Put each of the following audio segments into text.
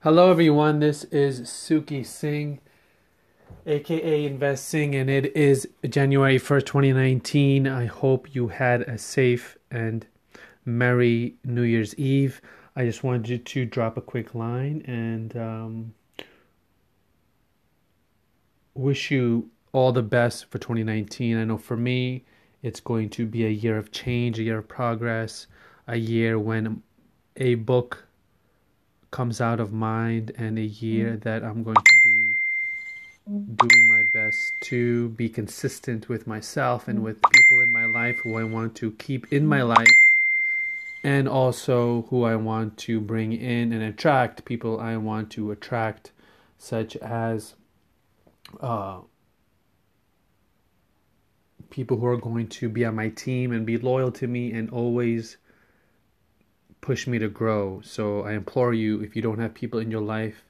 Hello, everyone. This is Suki Singh, aka Invest Singh, and it is January 1st, 2019. I hope you had a safe and merry New Year's Eve. I just wanted to drop a quick line and um, wish you all the best for 2019. I know for me, it's going to be a year of change, a year of progress, a year when a book comes out of mind and a year mm. that I'm going to be doing my best to be consistent with myself and with people in my life who I want to keep in my life and also who I want to bring in and attract people I want to attract such as uh, people who are going to be on my team and be loyal to me and always push me to grow. So I implore you, if you don't have people in your life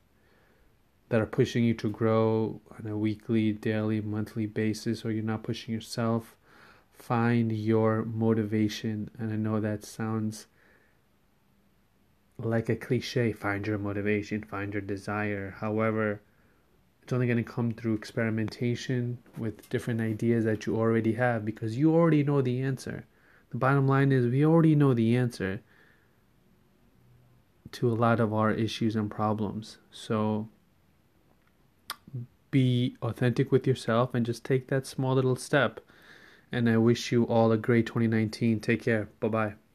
that are pushing you to grow on a weekly, daily, monthly basis, or you're not pushing yourself, find your motivation. And I know that sounds like a cliche find your motivation, find your desire. However, it's only going to come through experimentation with different ideas that you already have because you already know the answer. The bottom line is, we already know the answer to a lot of our issues and problems. So be authentic with yourself and just take that small little step. And I wish you all a great 2019. Take care. Bye bye.